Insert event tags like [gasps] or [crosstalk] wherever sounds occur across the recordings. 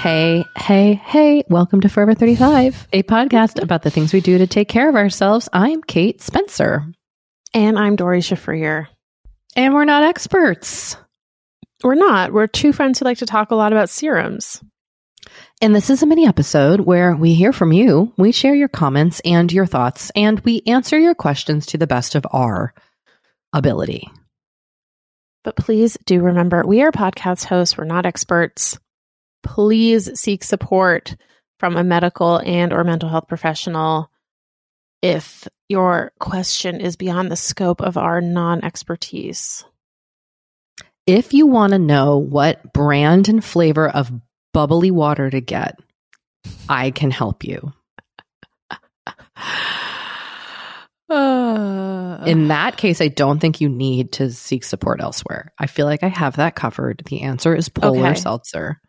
Hey, hey, hey, welcome to Forever 35, a podcast about the things we do to take care of ourselves. I'm Kate Spencer. And I'm Doree Shafrir. And we're not experts. We're not. We're two friends who like to talk a lot about serums. And this is a mini episode where we hear from you, we share your comments and your thoughts, and we answer your questions to the best of our ability. But please do remember we are podcast hosts, we're not experts please seek support from a medical and or mental health professional if your question is beyond the scope of our non-expertise. If you want to know what brand and flavor of bubbly water to get, I can help you. [sighs] In that case, I don't think you need to seek support elsewhere. I feel like I have that covered. The answer is polar okay. seltzer.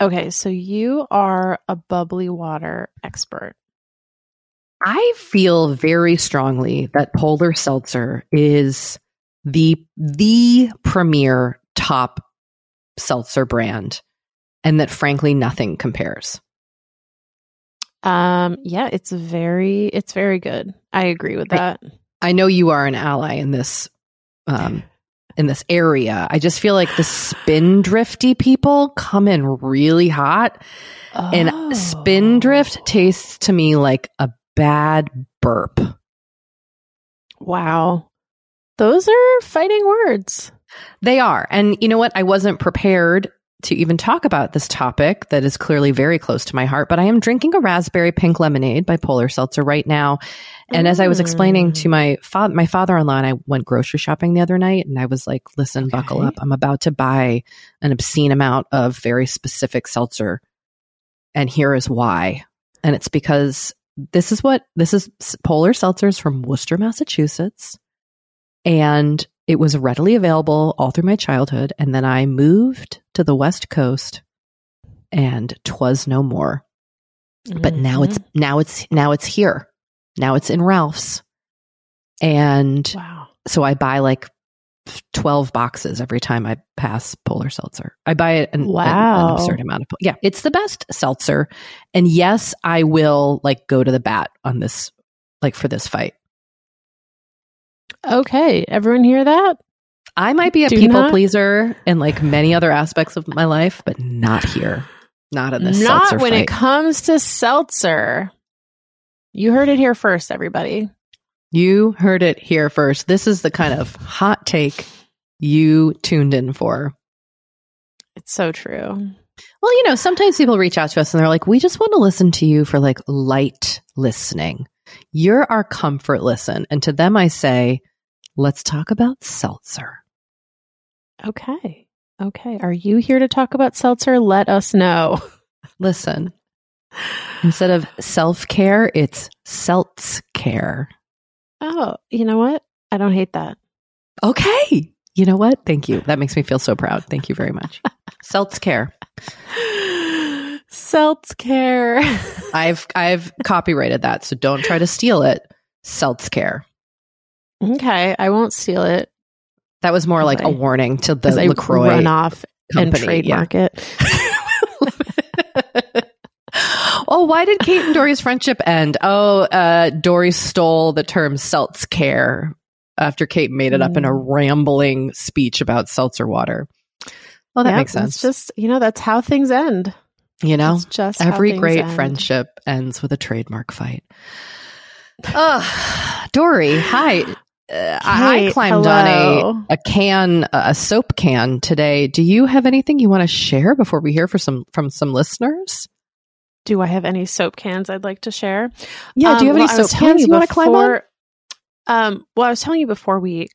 Okay, so you are a bubbly water expert. I feel very strongly that Polar Seltzer is the the premier top seltzer brand and that frankly nothing compares. Um yeah, it's very it's very good. I agree with that. I, I know you are an ally in this um in this area. I just feel like the spindrifty people come in really hot. Oh. And spindrift tastes to me like a bad burp. Wow. Those are fighting words. They are. And you know what? I wasn't prepared to even talk about this topic that is clearly very close to my heart, but I am drinking a raspberry pink lemonade by Polar Seltzer right now. And mm. as I was explaining to my father, my father-in-law and I went grocery shopping the other night and I was like, listen, okay. buckle up. I'm about to buy an obscene amount of very specific seltzer. And here is why. And it's because this is what this is Polar Seltzers from Worcester, Massachusetts. And it was readily available all through my childhood. And then I moved to the West Coast and twas no more. Mm-hmm. But now it's, mm-hmm. now it's, now it's here. Now it's in Ralph's. And wow. so I buy like 12 boxes every time I pass Polar Seltzer. I buy it an, wow. an, absurd amount of. Yeah, it's the best seltzer. And yes, I will like go to the bat on this, like for this fight. Okay, everyone hear that? I might be a Do people not? pleaser in like many other aspects of my life, but not here. Not in this. Not when fight. it comes to seltzer. You heard it here first, everybody. You heard it here first. This is the kind of hot take you tuned in for. It's so true. Well, you know, sometimes people reach out to us and they're like, we just want to listen to you for like light listening. You're our comfort listen. And to them, I say, let's talk about seltzer. Okay. Okay. Are you here to talk about seltzer? Let us know. Listen, [laughs] instead of self care, it's seltz care. Oh, you know what? I don't hate that. Okay. You know what? Thank you. That makes me feel so proud. Thank you very much. [laughs] seltz care. [laughs] Seltz care. [laughs] I've I've copyrighted that, so don't try to steal it. Seltz Care. Okay, I won't steal it That was more like a warning to the I LaCroix run off and company. yeah. trademark it. [laughs] oh, why did Kate and Doree's friendship end? Oh, uh, Doree stole the term Seltz Care after Kate made it up in a Mm. rambling speech about seltzer water. Well, that Yep, makes sense. just you know that's how things end. You know, That's just every things great end. friendship ends with a trademark fight. Oh, Doree, hi. Uh, I climbed hello. on a a can, a soap can today. Do you have anything you want to share before we hear for some from some listeners? Do I have any soap cans I'd like to share? Yeah, do you have Um, any well, I was soap cans you want to climb on? before- Um, well, I was telling you before we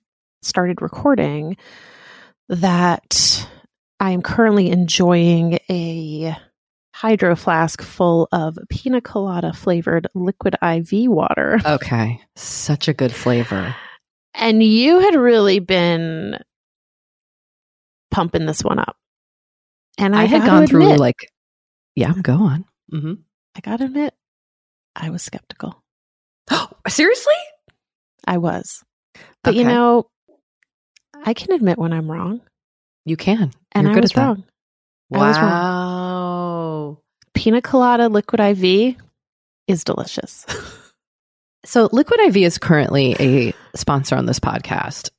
started recording that I am currently enjoying a hydro flask full of pina colada flavored liquid IV water. Okay, such a good flavor. And you had really been pumping this one up. And I, I, had gone through admit- like, yeah, go on. hmm I gotta admit, I was skeptical. [gasps] Seriously? I was. But you know, I can admit when I'm wrong. You can, And You're I good was at that. wrong. I was wrong. Pina colada liquid IV is delicious. [laughs] So Liquid IV is currently a sponsor on this podcast,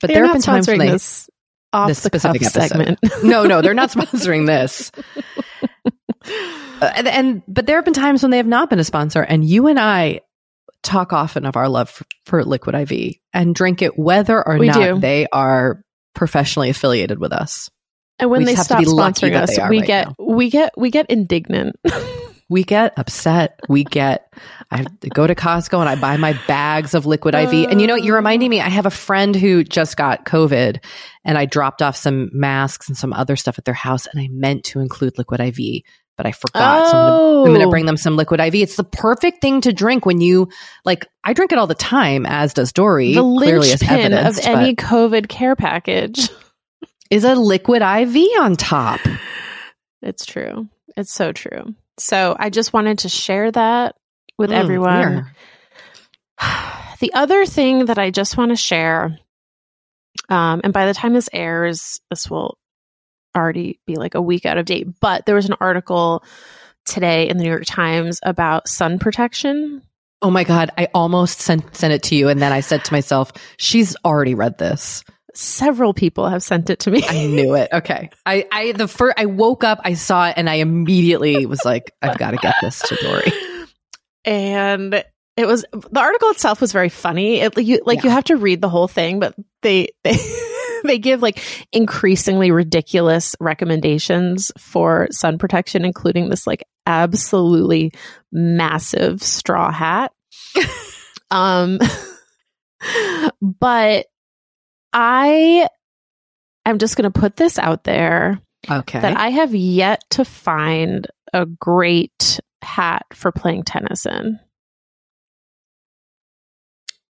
but They're there have been times when they this off this the specific episode. segment. [laughs] [laughs] no, no, they're not sponsoring this. Uh, and, and but there have been times when they have not been a sponsor, and you and I talk often of our love for, for Liquid IV and drink it whether or We not do. they are professionally affiliated with us. And when they just have to stop sponsoring us, we right get now. we get we get indignant. [laughs] We get upset. We get. I go to Costco and I buy my bags of liquid IV. And you know, what? you're reminding me. I have a friend who just got COVID, and I dropped off some masks and some other stuff at their house, and I meant to include liquid IV, but I forgot. So I'm gonna, I'm going to Oh. bring them some liquid IV. It's the perfect thing to drink when you like. I drink it all the time, as does Doree. the linchpin of any COVID care package. [laughs] is a liquid IV on top. It's true. It's so true. So I just wanted to share that with Mm, everyone. [sighs] The other thing that I just want to share, um, and by the time this airs, this will already be like a week out of date, but there was an article today in the New York Times about sun protection. Oh my god! I almost sent sent it to you, and then I said to myself, "She's already read this." Several people have sent it to me. I knew it. Okay. I, I the first I woke up, I saw it, and I immediately was like, I've got to get this to Doree. and it was the article itself was very funny. It you like you have to read the whole thing, but they [laughs] they they give like increasingly ridiculous recommendations for sun protection, including this like absolutely massive straw hat. [laughs] um, [laughs] but I am just going to put this out there Okay. that I have yet to find a great hat for playing tennis in.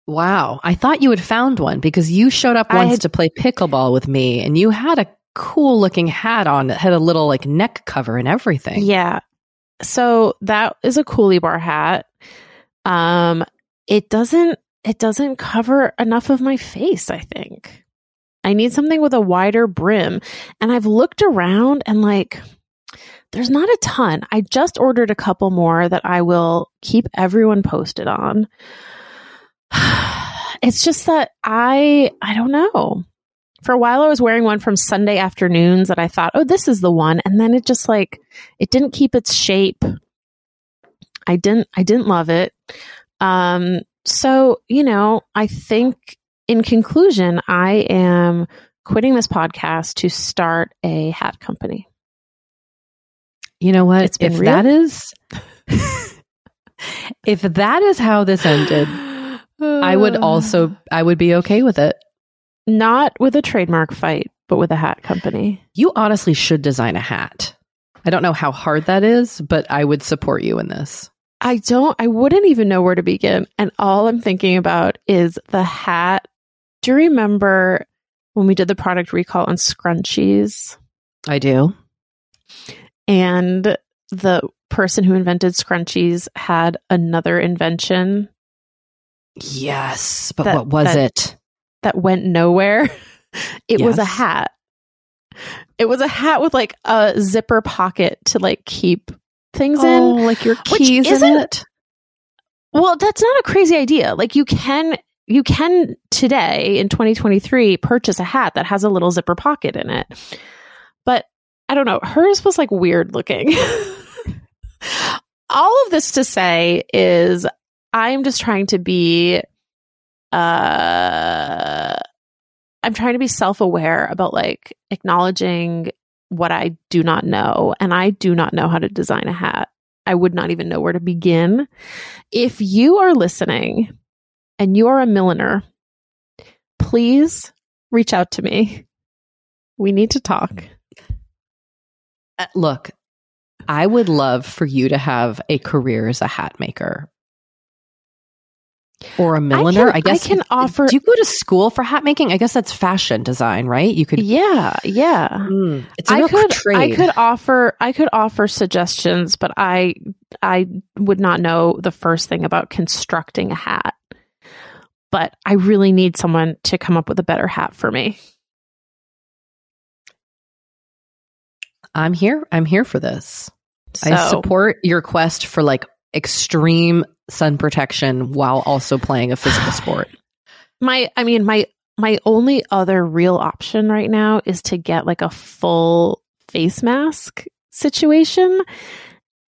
wow. I thought you had found one because you showed up once had- to play pickleball with me, and you had a cool looking hat on that had a little like neck cover and everything. Yeah. So that is a Coolibar hat. Um it doesn't it doesn't cover enough of my face, I think. I need something with a wider brim. And I've looked around and like there's not a ton. I just ordered a couple more that I will keep everyone posted on. [sighs] It's just that I I don't know. For a while I was wearing one from Sunday afternoons that I thought, "Oh, this is the one." And then it just like it didn't keep its shape. I didn't I didn't love it. Um so, you know, I think in conclusion, I am quitting this podcast to start a hat company. You know what? It's been if real. that is if that is how this ended, I would [sighs] also I would be okay with it. not with a trademark fight, but with a hat company. You honestly should design a hat. I don't know how hard that is, but I would support you in this. I don't I wouldn't even know where to begin. And all I'm thinking about is the hat. Do you remember when we did the product recall on scrunchies? I do. and the person who invented scrunchies had another invention Yes, but That- what was that- it? that went nowhere. [laughs] It was a hat. It was a hat with like a zipper pocket to like keep things Oh, in. like your keys in isn't- it. Well, that's not a crazy idea. Like you can you can today in 2023 purchase a hat that has a little zipper pocket in it. But I don't know, hers was like weird looking. [laughs] All of this to say is I'm just trying to be uh I'm trying to be self-aware about like acknowledging what I do not know and I do not know how to design a hat. I would not even know where to begin. If you are listening and you are a milliner, please reach out to me. We need to talk. Uh, look, I would love for you to have a career as a hat maker or a milliner. can- I, guess I can offer- Do you go to school for hat making? I guess that's fashion design, right? You could. Yeah, yeah. Mm, it's a I could trade. I could offer I could offer suggestions, but I I would not know the first thing about constructing a hat. But I really need someone to come up with a better hat for me. I'm here. I'm here for this. So I support your quest for like extreme sun protection while also playing a physical [sighs] sport. my I mean my my only other real option right now is to get like a full face mask situation.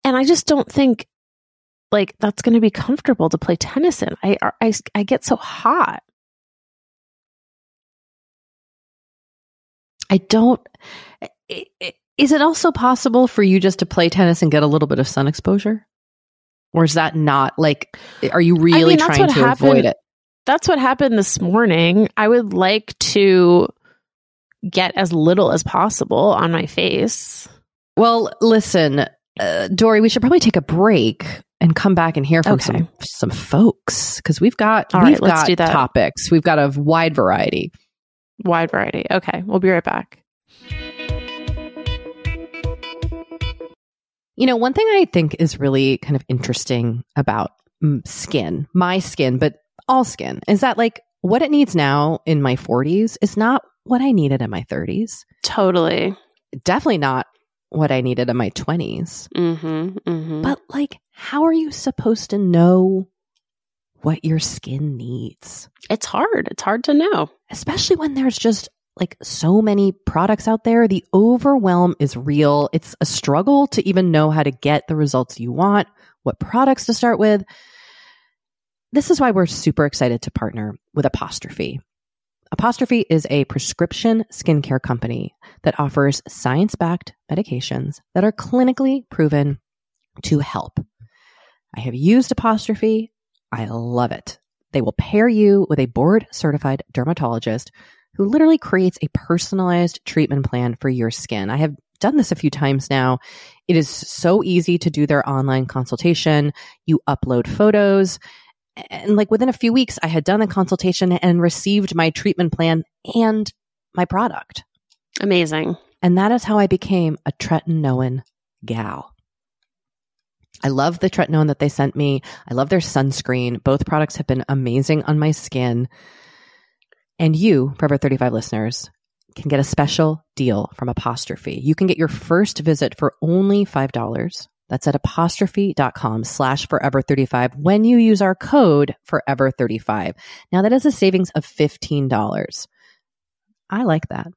And I just don't think like that's going to be comfortable to play tennis in. I I I get so hot. I don't. Is it also possible for you just to play tennis and get a little bit of sun exposure? Or is that not like, are you really that's trying to happened. avoid it? that's what happened this morning. I would like to get as little as possible on my face. Well, listen, uh, Doree, we should probably take a break and come back and hear from Okay. some some folks because we've got All we've right, let's got do that. topics. We've got a wide variety. Wide variety. Okay, we'll be right back. You know, one thing I think is really kind of interesting about skin, my skin, but all skin, is that like what it needs now in my 40s is not what I needed in my 30s. Totally. Definitely not what I needed in my 20s. Mm-hmm. Mm-hmm. But like, how are you supposed to know what your skin needs? it's hard. It's hard to know. Especially when there's just like so many products out there. The overwhelm is real. It's a struggle to even know how to get the results you want, what products to start with. This is why we're super excited to partner with Apostrophe. Apostrophe is a prescription skincare company that offers science backed medications that are clinically proven to help. I have used Apostrophe. I love it. They will pair you with a board certified dermatologist who literally creates a personalized treatment plan for your skin. I have done this a few times now. It is so easy to do their online consultation. You upload photos. And like within a few weeks, I had done a consultation and received my treatment plan and my product. Amazing. And that is how I became a tretinoin gal. I love the tretinoin that they sent me. I love their sunscreen. Both products have been amazing on my skin. And you, Forever 35 listeners, can get a special deal from Apostrophe. You can get your first visit for only $5. That's at apostrophe.com slash forever 35 when you use our code forever 35. Now that is a savings of $15. I like that.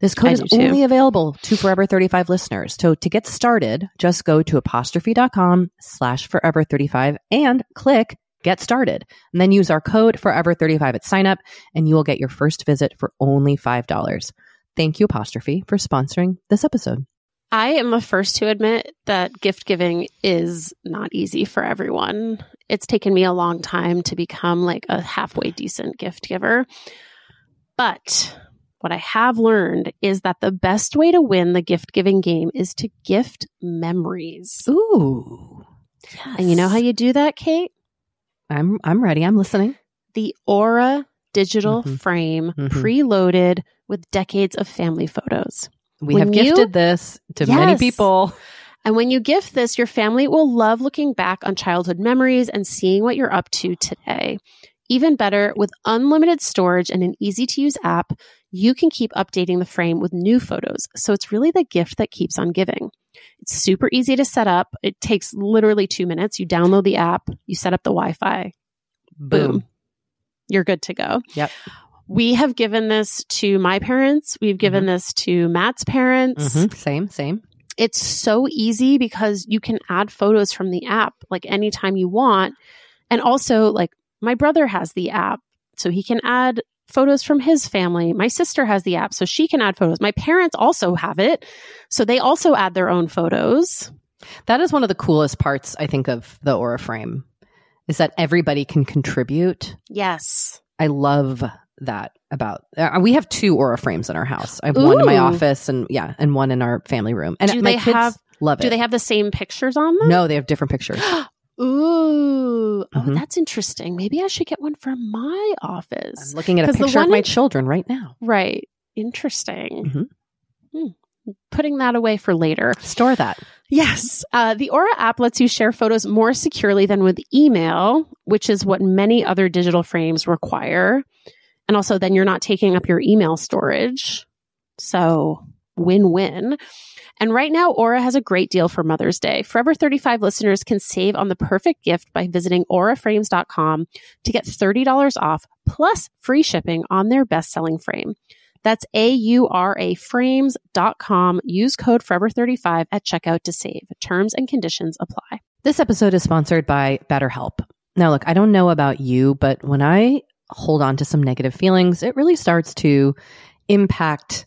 This code I is too. only available to Forever 35 listeners. So to get started, just go to apostrophe.com slash forever 35 and click get started. And then use our code forever 35 at sign up and you will get your first visit for only $5. Thank you, Apostrophe, for sponsoring this episode. I am the first to admit that gift giving is not easy for everyone. It's taken me a long time to become like a halfway decent gift giver. But what I have learned is that the best way to win the gift giving game is to gift memories. Ooh. And you know how you do that, Kate? I'm I'm ready. I'm listening. The Aura digital Mhm. frame Mhm. preloaded with decades of family photos. We When have you- gifted this to many people. And when you gift this, your family will love looking back on childhood memories and seeing what you're up to today. Even better, with unlimited storage and an easy to use app, you can keep updating the frame with new photos. So it's really the gift that keeps on giving. It's super easy to set up. It takes literally two minutes. You download the app, you set up the Wi Fi, boom. You're good to go. Yep. We have given this to my parents. We've given this to Matt's parents. Mhm. Same, same. It's so easy because you can add photos from the app like anytime you want. And also, like, my brother has the app, so he can add photos from his family. My sister has the app, so she can add photos. My parents also have it, so they also add their own photos. That is one of the coolest parts, I think, of the Aura frame is that everybody can contribute. Yes. I love that about uh, we have two aura frames in our house. I have one in my office and yeah, and one in our family room. And Do my they kids have- love it. Do they have the same pictures on them? No, they have different pictures. [gasps] Ooh. Oh, Mhm. that's interesting. Maybe I should get one for my office. I'm looking at a picture of my in- children right now. Right. Interesting. Mhm. Hmm. Putting that away for later. Store that. Yes. Uh, the Aura app lets you share photos more securely than with email, which is what many other digital frames require. And also, then you're not taking up your email storage. So, win win. And right now, Aura has a great deal for Mother's Day. Forever 35 listeners can save on the perfect gift by visiting auraframes.com to get $30 off plus free shipping on their best selling frame. That's A-U-R-A frames.com. Use code forever35 at checkout to save. Terms and conditions apply. This episode is sponsored by BetterHelp. Now, look, I don't know about you, but when I hold on to some negative feelings, it really starts to impact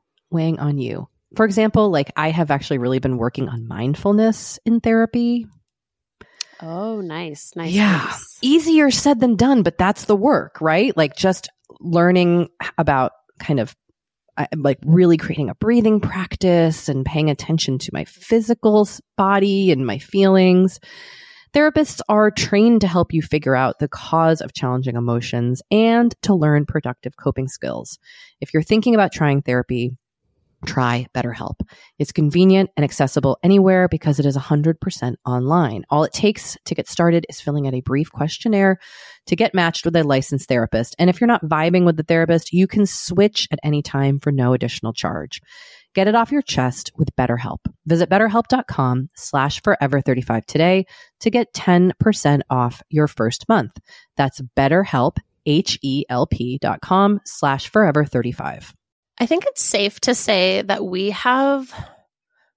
weighing on you. For example, like I have actually really been working on mindfulness in therapy. Oh, nice. Nice. yeah. nice. Easier said than done, but that's the work, right? Like just learning about kind of uh, like really creating a breathing practice and paying attention to my physical body and my feelings. Therapists are trained to help you figure out the cause of challenging emotions and to learn productive coping skills. If you're thinking about trying therapy, try BetterHelp. It's convenient and accessible anywhere because it is 100% online. All it takes to get started is filling out a brief questionnaire to get matched with a licensed therapist. And if you're not vibing with the therapist, you can switch at any time for no additional charge. Get it off your chest with BetterHelp. Visit betterhelp.com slash forever35 today to get 10% off your first month. That's betterhelp, H-E-L-P dot com slash forever35. I think it's safe to say that we have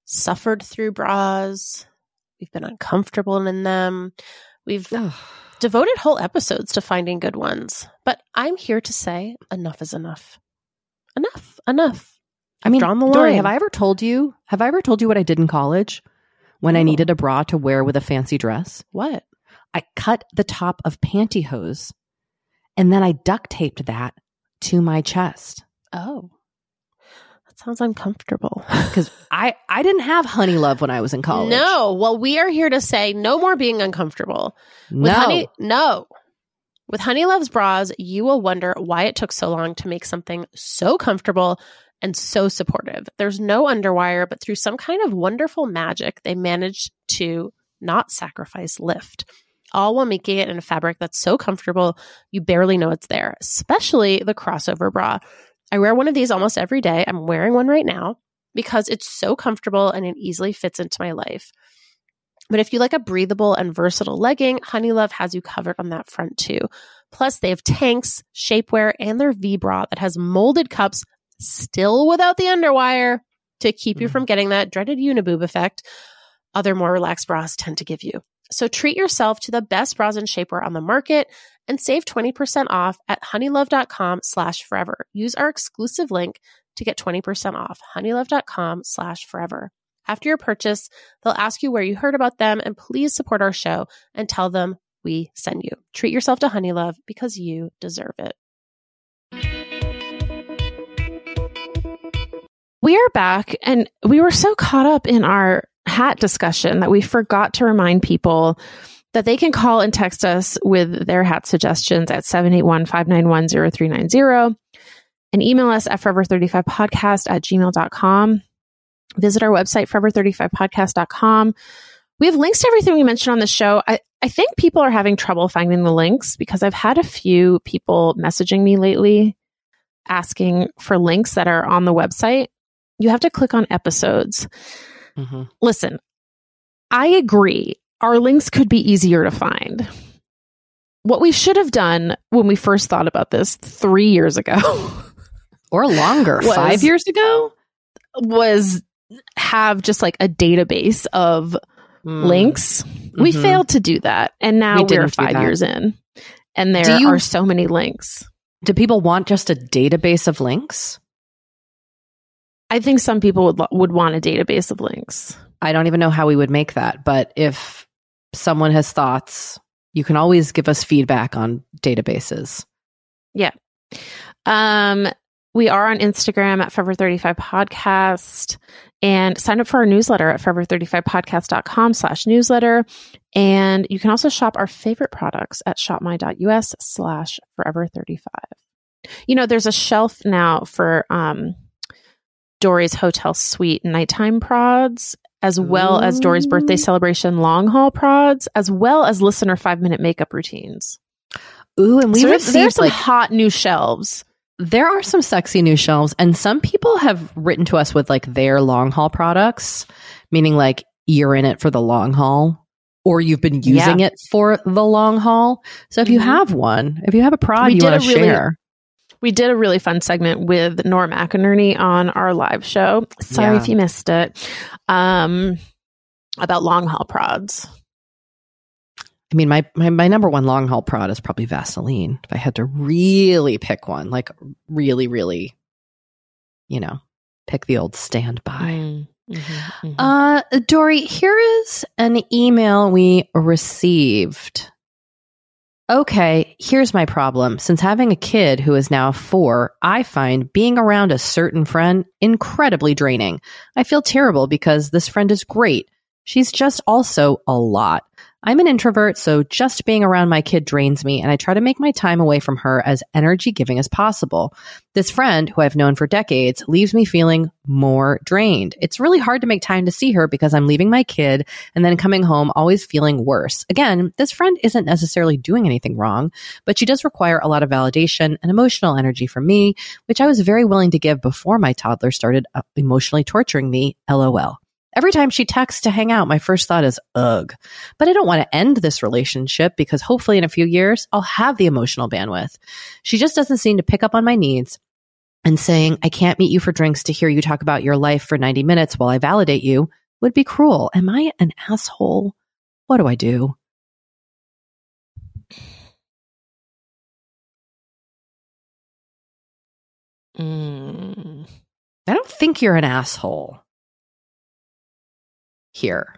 suffered through bras. We've been uncomfortable in them. We've devoted whole episodes to finding good ones. But I'm here to say enough is enough. Enough. Enough. I mean, drawn the Doree, have I ever told you? Have I ever told you what I did in college when I needed a bra to wear with a fancy dress? What? I cut the top of pantyhose and then I duct taped that to my chest Oh. That sounds uncomfortable. [laughs] because I I didn't have Honeylove when I was in college. No. Well, we are here to say no more being uncomfortable. With no. honey, no. With Honeylove's bras, you will wonder why it took so long to make something so comfortable and so supportive. There's no underwire, but through some kind of wonderful magic, they managed to not sacrifice lift. All while making it in a fabric that's so comfortable, you barely know it's there, especially the crossover bra. I wear one of these almost every day. I'm wearing one right now because it's so comfortable and it easily fits into my life. But if you like a breathable and versatile legging, Honeylove has you covered on that front too. Plus, they have tanks, shapewear, and their V bra that has molded cups, still without the underwire, to keep you Mhm. from getting that dreaded uniboob effect other more relaxed bras tend to give you. So treat yourself to the best bras and shapewear on the market and save 20% off at honeylove.com slash forever. Use our exclusive link to get 20% off honeylove.com slash forever. After your purchase, they'll ask you where you heard about them and please support our show and tell them we send you. Treat yourself to Honeylove because you deserve it. We are back and we were so caught up in our hat discussion that we forgot to remind people that they can call and text us with their hat suggestions at 781-591-0390 and email us at forever35podcast at gmail.com. Visit our website, forever35podcast.com. We have links to everything we mentioned on the show. I, I think people are having trouble finding the links because I've had a few people messaging me lately asking for links that are on the website. You have to click on episodes. Mm-hmm. Listen, I agree. Our links could be easier to find. What we should have done when we first thought about this three years ago, [laughs] or longer, was, five years ago, was have just like a database of mm. links. Mm-hmm. We failed to do that. And now we are five years in, and there you, are so many links. Do people want just a database of links? I think some people would would want a database of links. I don't even know how we would make that, but if someone has thoughts, you can always give us feedback on databases. Yeah. Um we are on Instagram at Forever35 Podcast and sign up for our newsletter at forever35podcast.com slash newsletter. And you can also shop our favorite products at shopmy.us slash forever35. You know, there's a shelf now for um, Doree's Hotel Suite nighttime prods, as well as Doree's birthday celebration long haul prods, as well as listener five minute makeup routines. Ooh, and we so received there's some like, hot new shelves. There are some sexy new shelves, and some people have written to us with like their long haul products, meaning like you're in it for the long haul or you've been using yeah. it for the long haul. So if mm-hmm. you have one, if you have a prod we you want to really, share, we did a really fun segment with Nora McInerney on our live show. Sorry yeah. if you missed it. Um, about long haul prods. I mean, my, my, my number one long haul prod is probably Vaseline. If I had to really pick one, like really, really, you know, pick the old standby. Mm, mm-hmm, mm-hmm. Uh, Doree, here is an email we received Okay, here's my problem. Since having a kid who is now four, I find being around a certain friend incredibly draining. I feel terrible because this friend is great. She's just also a lot. I'm an introvert, so just being around my kid drains me, and I try to make my time away from her as energy giving as possible. This friend, who I've known for decades, leaves me feeling more drained. It's really hard to make time to see her because I'm leaving my kid and then coming home always feeling worse. Again, this friend isn't necessarily doing anything wrong, but she does require a lot of validation and emotional energy from me, which I was very willing to give before my toddler started uh, emotionally torturing me. LOL. Every time she texts to hang out, my first thought is, ugh. But I don't want to end this relationship because hopefully in a few years, I'll have the emotional bandwidth. She just doesn't seem to pick up on my needs. And saying, I can't meet you for drinks to hear you talk about your life for 90 minutes while I validate you would be cruel. Am I an asshole? What do I do? Mm. I don't think you're an asshole here.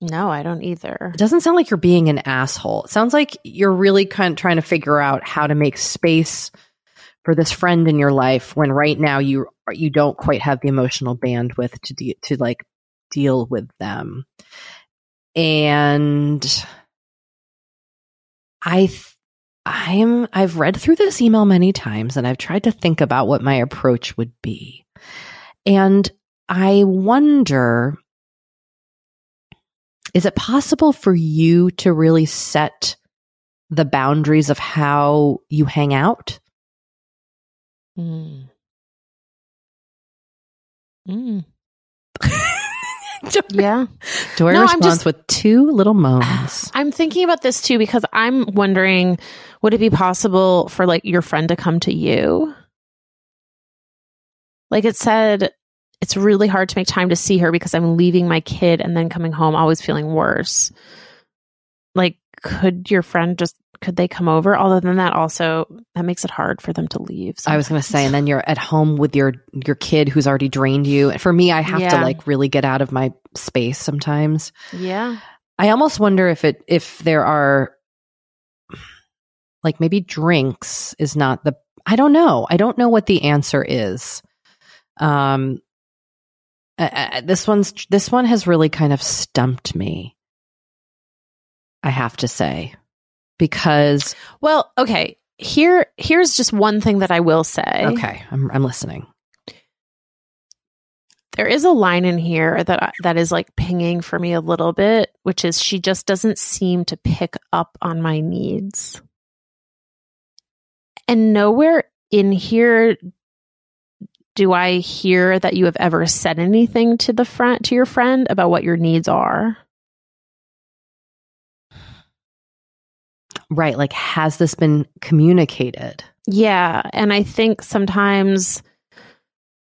No, I don't either. It doesn't sound like you're being an asshole. It sounds like you're really kind of trying to figure out how to make space for this friend in your life when right now you you don't quite have the emotional bandwidth to de- to like deal with them. And I I'm I've read through this email many times and I've tried to think about what my approach would be. And I wonder is it possible for you to really set the boundaries of how you hang out? [laughs] Mm. Mm. yeah. Doree no, responds just, with two little moans. [sighs] I'm thinking about this too because I'm wondering would it be possible for like your friend to come to you? Like it said, it's really hard to make time to see her because I'm leaving my kid and then coming home always feeling worse. Like, could your friend just could they come over? Other than that, also that makes it hard for them to leave. Sometimes. I was going to say, and then you're at home with your your kid who's already drained you. For me, I have yeah. to like really get out of my space sometimes. Yeah. I almost wonder if it if there are like maybe drinks is not the I don't know. I don't know what the answer is. Um uh, this one's this one has really kind of stumped me. I have to say because well, okay, here here's just one thing that I will say. Okay, I'm I'm listening. There is a line in here that that is like pinging for me a little bit, which is she just doesn't seem to pick up on my needs. And nowhere in here do I hear that you have ever said anything to the friend to your friend about what your needs are. Right, like has this been communicated? Yeah, and I think sometimes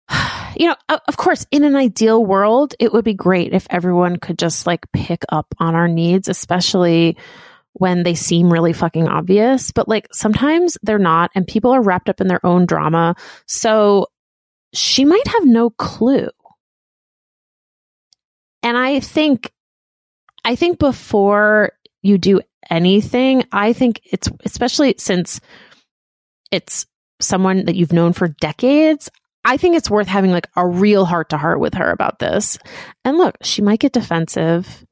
[sighs] you know, of course, in an ideal world, it would be great if everyone could just like pick up on our needs, especially when they seem really fucking obvious. But like sometimes they're not, and people are wrapped up in their own drama. So she might have no clue. And I think, I think before you do anything, I think it's especially since it's someone that you've known for decades. I think it's worth having like a real heart to heart with her about this. And look, she might get defensive.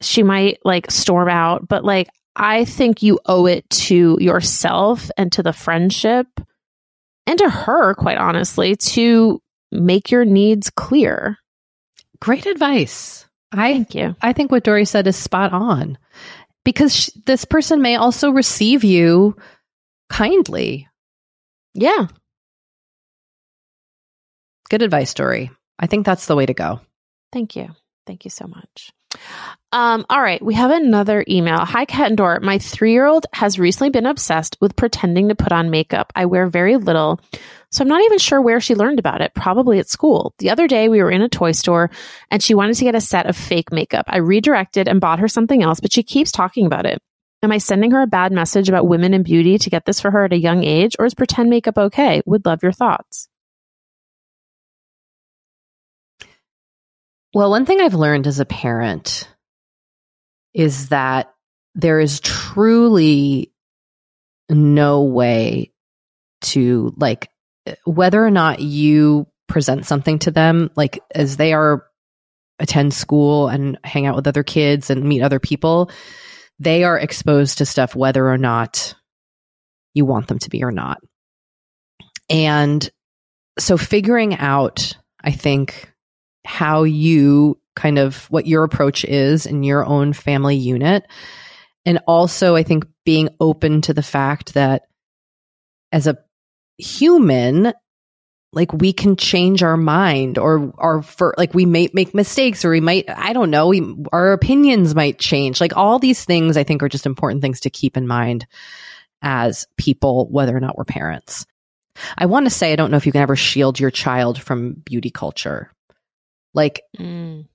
She might like storm out, but like I think you owe it to yourself and to the friendship and to her, quite honestly, to make your needs clear. Great advice. I thank you. I think what Doree said is spot on because sh- this person may also receive you kindly. Yeah. Good advice, Doree. I think that's the way to go. Thank you. Thank you so much. Um, all right, we have another email. Hi, Kat and Dor. My three year old has recently been obsessed with pretending to put on makeup. I wear very little, so I'm not even sure where she learned about it, probably at school. The other day, we were in a toy store and she wanted to get a set of fake makeup. I redirected and bought her something else, but she keeps talking about it. Am I sending her a bad message about women and beauty to get this for her at a young age, or is pretend makeup okay? Would love your thoughts. Well, one thing I've learned as a parent is that there is truly no way to like whether or not you present something to them like as they are attend school and hang out with other kids and meet other people they are exposed to stuff whether or not you want them to be or not. And so figuring out i think how you kind of what your approach is in your own family unit. And also, I think being open to the fact that as a human, like we can change our mind or or for like we may make mistakes or we might i don't know we, our opinions might change like all these things i think are just important things to keep in mind as people whether or not we're parents i want to say i don't know if you can ever shield your child from beauty culture like, mm.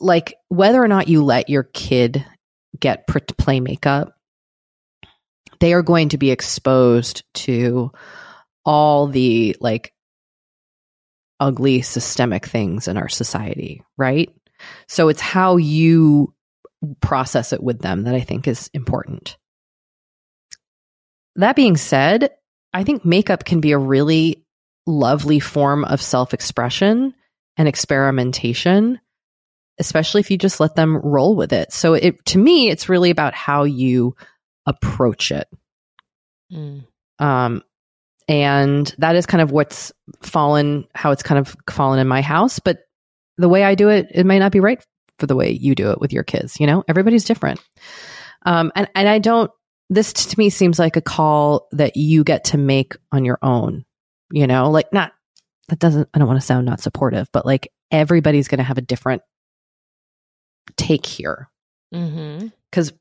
Like whether or not you let your kid get play makeup, they are going to be exposed to all the like ugly systemic things in our society, right? So it's how you process it with them that I think is important. That being said, I think makeup can be a really lovely form of self expression and experimentation, especially if you just let them roll with it. So it to me, it's really about how you approach it. Mm. Um, and that is kind of what's fallen, how it's kind of fallen in my house. But the way I do it, it might not be right for the way you do it with your kids. You know, everybody's different. Um, and, and I don't, this to me seems like a call that you get to make on your own you know, like not, that doesn't, I don't want to sound not supportive, but like everybody's going to have a different take here. Because mm-hmm.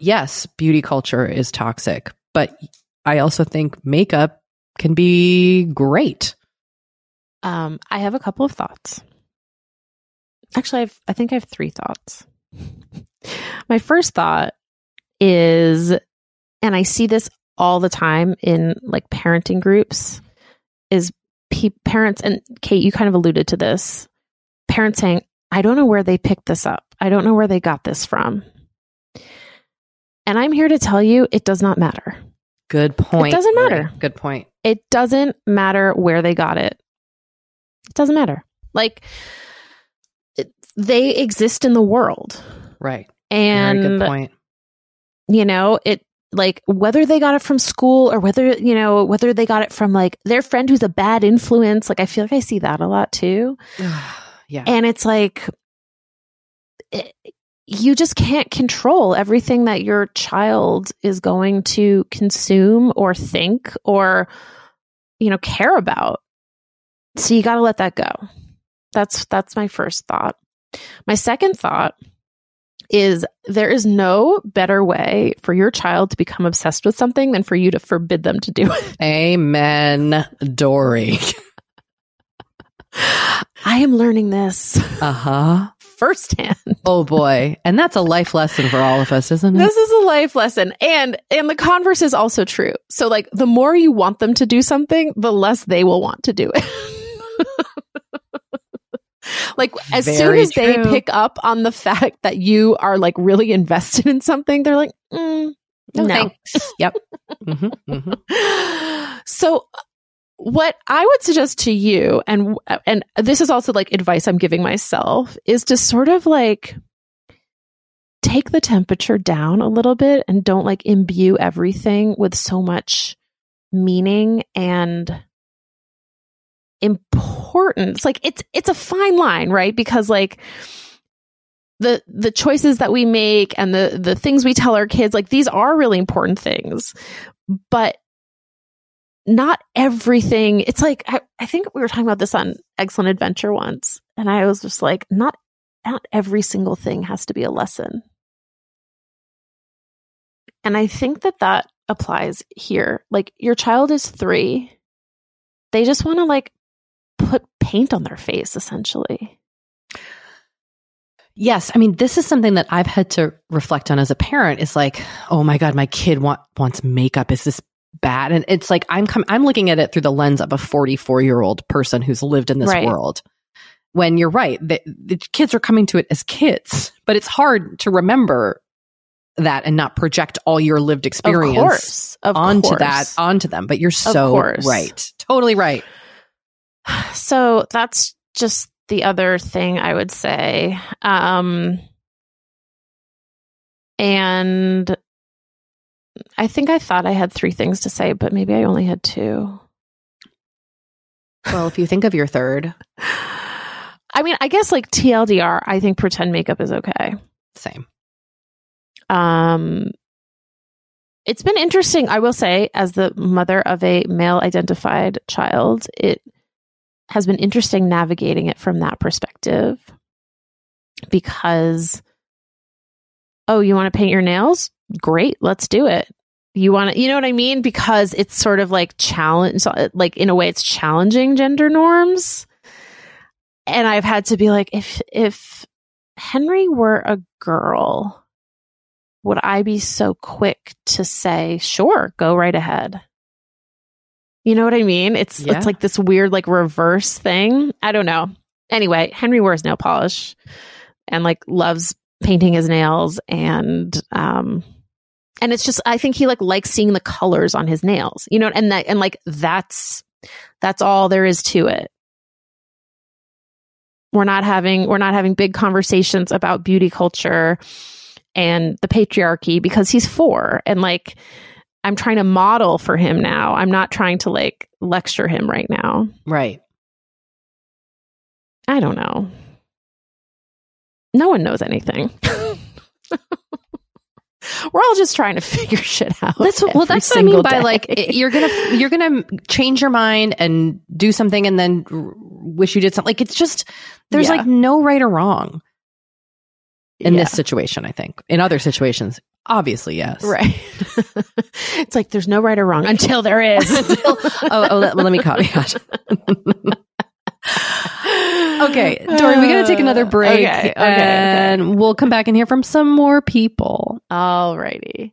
yes, beauty culture is toxic, but I also think makeup can be great. Um, I have a couple of thoughts. Actually, I've, I think I have three thoughts. [laughs] My first thought is, and I see this all the time in like parenting groups, is pe- parents and Kate, you kind of alluded to this. Parents saying, I don't know where they picked this up. I don't know where they got this from. And I'm here to tell you it does not matter. Good point. It doesn't matter. Right. Good point. It doesn't matter where they got it. It doesn't matter. Like it, they exist in the world. Right. And Very good point. you know, it like whether they got it from school or whether, you know, whether they got it from like their friend who's a bad influence, like I feel like I see that a lot too. [sighs] yeah. And it's like it, you just can't control everything that your child is going to consume or think or you know care about. So you got to let that go. That's that's my first thought. My second thought is there is no better way for your child to become obsessed with something than for you to forbid them to do it. [laughs] Amen, Doree. I am learning this Uh huh. firsthand. Oh boy. And that's a life lesson for all of us, isn't it? This is a life lesson. And and the converse is also true. So like the more you want them to do something, the less they will want to do it. [laughs] [laughs] like as soon Very as they pick up on the fact that you are like really invested in something, they're like, mm, no, no. thanks. [laughs] Yep. hmm hmm [laughs] so what I would suggest to you and and this is also like advice I'm giving myself is to sort of like take the temperature down a little bit and don't like imbue everything with so much meaning and importance like it's it's a fine line right? Because like the the choices that we make and the the things we tell our kids like these are really important things. But not everything it's like I, I think we were talking about this on excellent adventure once and i was just like not not every single thing has to be a lesson. And i think that that applies here. Like your child is three. They just want to like put paint on their face essentially Yes, I mean this is something that I've had to reflect on as a parent. Is like, oh my god, my kid want, wants makeup. Is this bad? And it's like I'm com- I'm looking at it through the lens of a 44 year old person who's lived in this Right. world. When you're right, the, the kids are coming to it as kids, but it's hard to remember that and not project all your lived experience of course of onto course. that onto them. But you're so right, totally right. So that's just the other thing I would say. Um, and I think I thought I had three things to say, but maybe I only had two. Well, if you think of your third, [sighs] I mean, I guess like TLDR, I think pretend makeup is okay. same. Um, it's been interesting, I will say, as the mother of a male identified child, it has been interesting navigating it from that perspective because, oh, you want to paint your nails? Great, let's do it. You want to, you know what I mean? Because it's sort of like challenge, uh, like in a way, it's challenging gender norms. And I've had to be like, if, if Henry were a girl, would I be so quick to say, sure, go right ahead? You know what I mean? It's Yeah. it's like this weird like reverse thing. I don't know. Anyway, Henry wears nail polish and like loves painting his nails and um and it's just I think he like likes seeing the colors on his nails. You know, and that and like that's that's all there is to it. We're not having we're not having big conversations about beauty culture and the patriarchy because he's four and like i'm trying to model for him now i'm not trying to like lecture him right now Right. i don't know no one knows anything [laughs] we're all just trying to [laughs] figure shit out That's well. That's what I mean by day. like you're gonna [laughs] you're gonna change your mind and do something and then r- wish you did something. Like it's just there's Yeah. like no right or wrong in Yeah. this situation. I think in other situations, obviously yes. right [laughs] it's like there's no right or wrong until there is [laughs] oh, oh let, let me caveat. [laughs] okay, Doree, we got to take another break, Okay, okay, okay. and we'll come back and hear from some more people. alrighty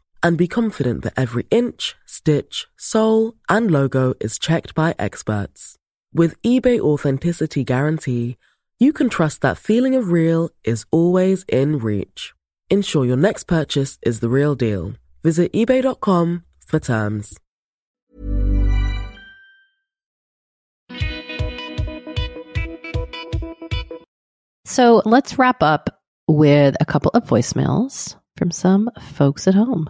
and be confident that every inch, stitch, sole, and logo is checked by experts. With eBay Authenticity Guarantee, you can trust that feeling of real is always in reach. Ensure your next purchase is the real deal. Visit eBay.com for terms. So let's wrap up with a couple of voicemails from some folks at home.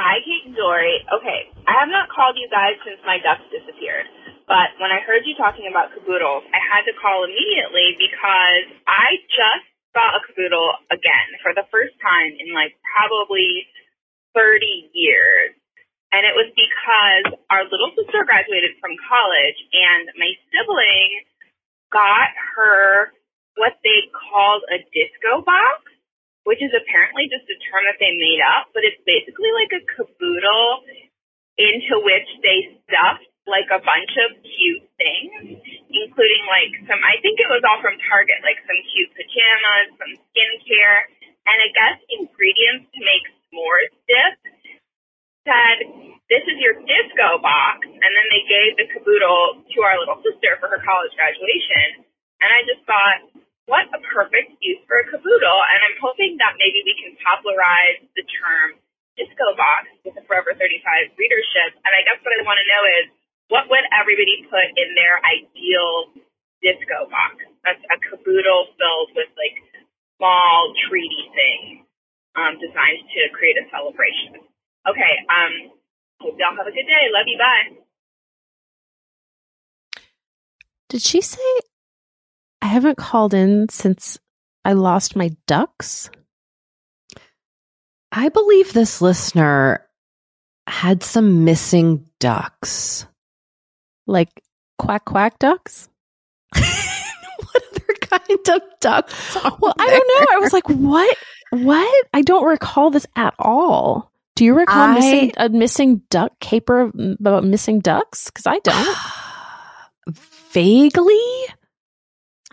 Hi, Kate and Doree. Okay, I have not called you guys since my ducks disappeared, but when I heard you talking about caboodles, I had to call immediately because I just saw a caboodle again for the first time in like probably 30 years. And it was because our little sister graduated from college and my sibling got her what they called a disco box, which is apparently just a term that they made up, but it's basically like a caboodle into which they stuffed like a bunch of cute things, including like some, I think it was all from Target, like some cute pajamas, some skincare, and I guess ingredients to make s'mores dip said, this is your disco box. And then they gave the caboodle to our little sister for her college graduation. And I just thought, what a perfect use for a caboodle. And I'm hoping that maybe we can popularize the term disco box with the Forever 35 readership. And I guess what I want to know is what would everybody put in their ideal disco box? That's a caboodle filled with like small treaty things um, designed to create a celebration. Okay, um, hope y'all have a good day. Love you. Bye. Did she say I haven't called in since I lost my ducks? I believe this listener had some missing ducks. Like quack quack ducks? [laughs] what other kind of ducks? Well, I don't know. I was like, what? What? I don't recall this at all. Do you recall I- missing a missing duck caper about missing ducks? Because I don't. [sighs] Vaguely,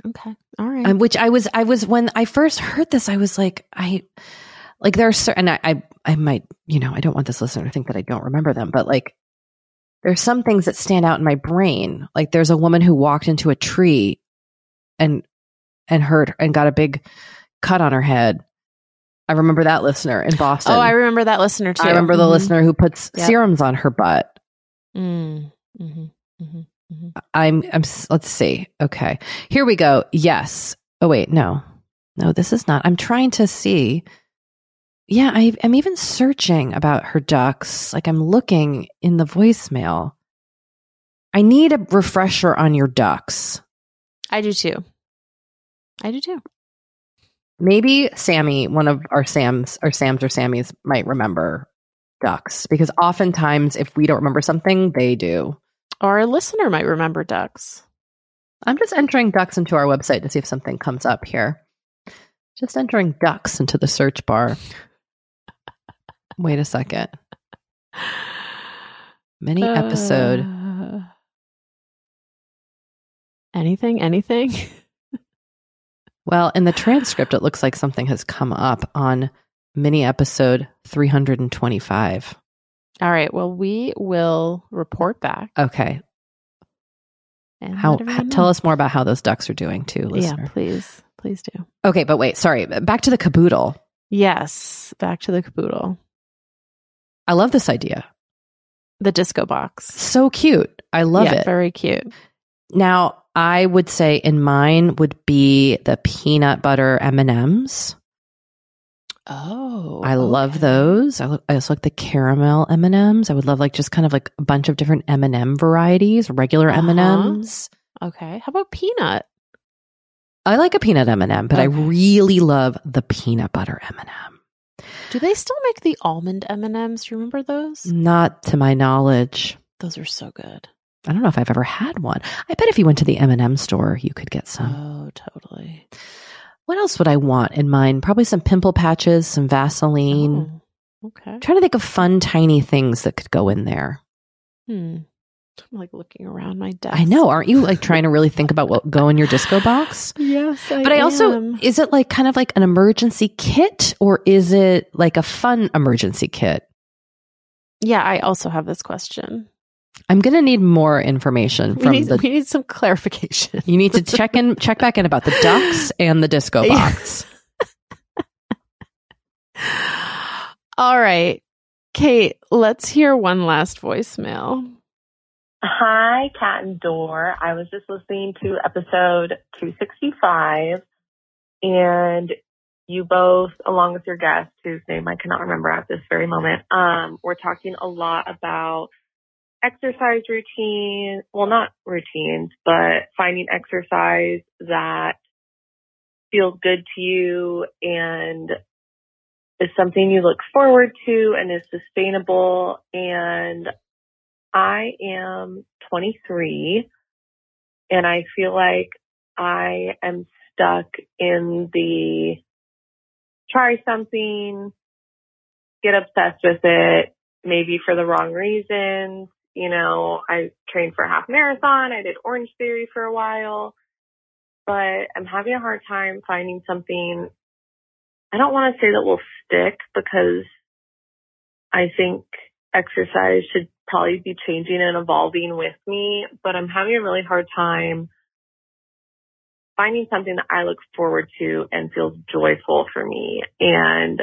okay, all right. um, which I was, I was when I first heard this, I was like, I like there are certain, I, I, I might, you know, I don't want this listener to think that I don't remember them, but like there's some things that stand out in my brain. Like there's a woman who walked into a tree and and hurt and got a big cut on her head. I remember that listener in Boston. oh, I remember that listener too. I remember the Mhm. listener who puts Yep. serums on her butt. Mm-hmm. Mm, mhm, mhm, mhm. I'm, I'm, let's see. Okay. Here we go. Yes. Oh, wait. No, no, this is not. I'm trying to see. Yeah. I, I'm even searching about her ducks. Like I'm looking in the voicemail. I need a refresher on your ducks. I do too. I do too. Maybe Sammy, one of our Sams or Sams or Sammys might remember ducks because oftentimes if we don't remember something, they do. Or a listener might remember ducks. I'm just entering ducks into our website to see if something comes up here. Just entering ducks into the search bar. Wait a second. Mini episode. Uh, anything? Anything? [laughs] Well, in the transcript, it looks like something has come up on mini episode 325. All right. Well, we will report back. Okay. And How, tell us more about how those ducks are doing too, Yeah, please, please do. Okay, but wait, sorry. Back to the caboodle. Yes, back to the caboodle. I love this idea. The disco box. So cute. I love yeah, it. Very cute. Now, I would say in mine would be the peanut butter M&Ms. Oh. I love okay. those. I, I also like the caramel M&Ms. I would love like just kind of like a bunch of different M&M varieties, regular Uh-huh. M&Ms. Okay. How about peanut? I like a peanut M&M, but I really love the peanut butter M&M. Do they still make the almond M&Ms? Do you remember those? Not to my knowledge. Those are so good. I don't know if I've ever had one. I bet if you went to the M&M store, you could get some. Oh, totally. What else would I want in mine? Probably some pimple patches, some Vaseline. Oh, okay. I'm trying to think of fun, tiny things that could go in there. Hmm. I'm like looking around my desk. I know. Aren't you like trying to really think about what go in your disco box? [laughs] Yes, I But I also is it like kind of like an emergency kit or is it like a fun emergency kit? Yeah, I also have this question. I'm going to need more information We need, the. we need some clarification. You need to check in, check back in about the ducks [laughs] and the disco box. [laughs] All right. Kate, let's hear one last voicemail. Hi, Cat and Door. I was just listening to episode 265, and you both, along with your guest, whose name I cannot remember at this very moment, um, were talking a lot about exercise routine. Well, not routines, but finding exercise that feels good to you and is something you look forward to and is sustainable. And I am 23 and I feel like I am stuck in the try something, get obsessed with it, maybe for the wrong reasons. You know, I trained for a half marathon. I did Orange Theory for a while, but I'm having a hard time finding something. I don't want to say that will stick because I think exercise should probably be changing and evolving with me, but I'm having a really hard time finding something that I look forward to and feels joyful for me. And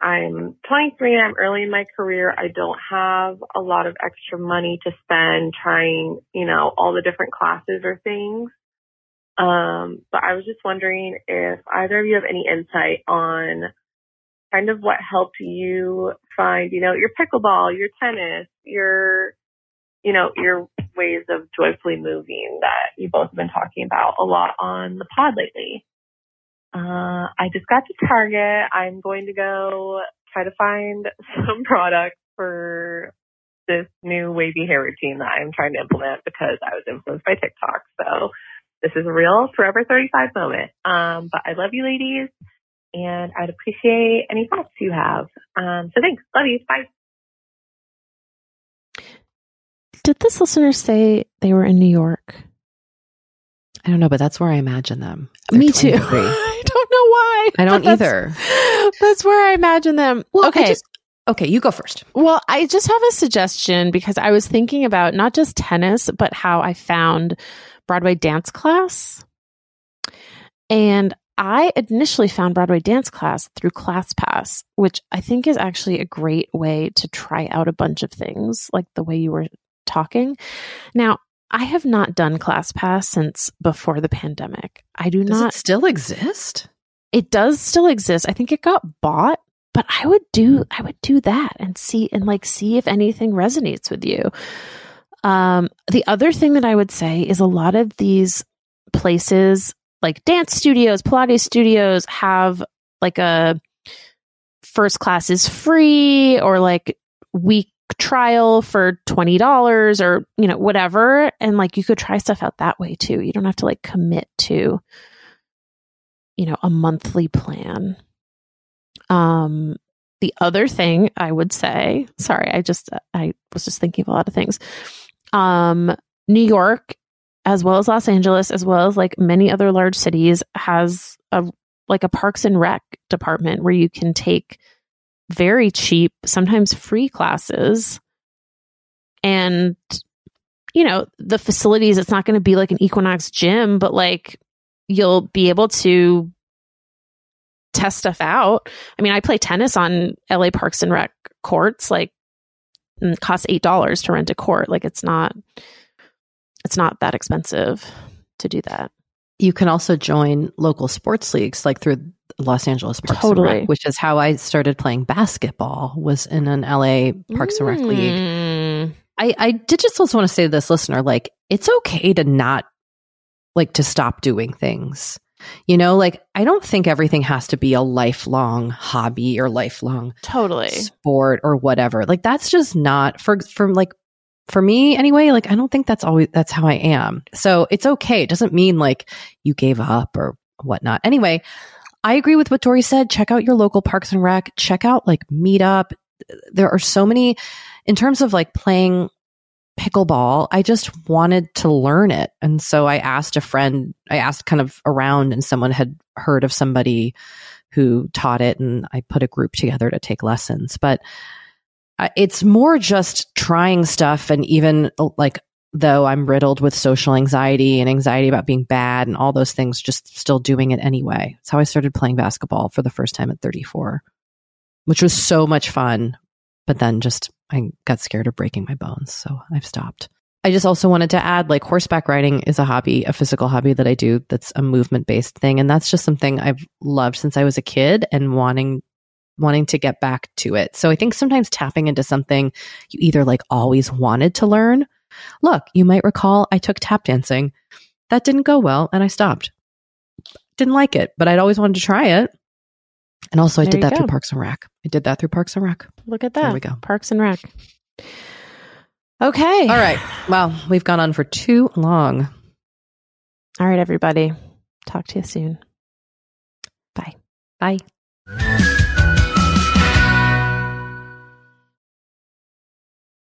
I'm 23 and I'm early in my career. I don't have a lot of extra money to spend trying, you know, all the different classes or things. Um, but I was just wondering if either of you have any insight on kind of what helped you find, you know, your pickleball, your tennis, your, you know, your ways of joyfully moving that you both have been talking about a lot on the pod lately. Uh, I just got to Target. I'm going to go try to find [laughs] some products for this new wavy hair routine that I'm trying to implement because I was influenced by TikTok. So this is a real forever 35 moment. Um, but I love you ladies and I'd appreciate any thoughts you have. Um, so thanks. Love you. Bye. Did this listener say they were in New York? I don't know, but that's where I imagine them. They're Me too. [laughs] I don't know why. I don't that's- either. [laughs] That's where I imagine them. Well, okay. just- okay, you go first. Well, I just have a suggestion because I was thinking about not just tennis, but how I found Broadway dance class. And I initially found Broadway dance class through ClassPass, which I think is actually a great way to try out a bunch of things, like the way you were talking. Now, I have not done ClassPass since before the pandemic. I do Does not it still exist? it does still exist. I think it got bought, but I would do I would do that and see and like see if anything resonates with you. Um the other thing that I would say is a lot of these places like dance studios, Pilates studios have like a first class is free or like week trial for $20 or you know whatever and like you could try stuff out that way too. You don't have to like commit to you know, a monthly plan. Um, the other thing I would say, sorry, I just, I was just thinking of a lot of things. Um, New York, as well as Los Angeles, as well as like many other large cities, has a like a Parks and Rec department where you can take very cheap, sometimes free classes. And, you know, the facilities, it's not going to be like an Equinox gym, but like you'll be able to test stuff out. I mean, I play tennis on LA Parks and Rec courts. Like it costs eight dollars to rent a court. Like it's not it's not that expensive to do that. You can also join local sports leagues like through Los Angeles Parks Totally. and Rec, which is how I started playing basketball was in an LA Parks and Rec league. Mm. I, I did just also want to say to this listener, like, it's okay to not like to stop doing things. You know, like I don't think everything has to be a lifelong hobby or lifelong Totally. sport or whatever. Like that's just not for for like for me anyway, like I don't think that's always that's how I am. So it's okay. It doesn't mean like you gave up or whatnot. Anyway, I agree with what Doree said. Check out your local parks and rec. Check out like meetup. There are so many in terms of like playing pickleball. I just wanted to learn it. And so I asked a friend, I asked kind of around and someone had heard of somebody who taught it and I put a group together to take lessons. But uh, it's more just trying stuff and even like though I'm riddled with social anxiety and anxiety about being bad and all those things, just still doing it anyway. That's how I started playing basketball for the first time at 34, which was so much fun. But then just I got scared of breaking my bones, so I've stopped. I just also wanted to add like horseback riding is a hobby, a physical hobby that I do that's a movement based thing. And that's just something I've loved since I was a kid and wanting wanting to get back to it. So I think sometimes tapping into something you either like always wanted to learn. Look, you might recall I took tap dancing. That didn't go well and I stopped. Didn't like it, but I'd always wanted to try it. And also I did that go. through Parks and Rec. I did that through Parks and Rec. Look at that. There we go. Parks and Rec. Okay. All right. Well, we've gone on for too long. All right, everybody. Talk to you soon. Bye. Bye.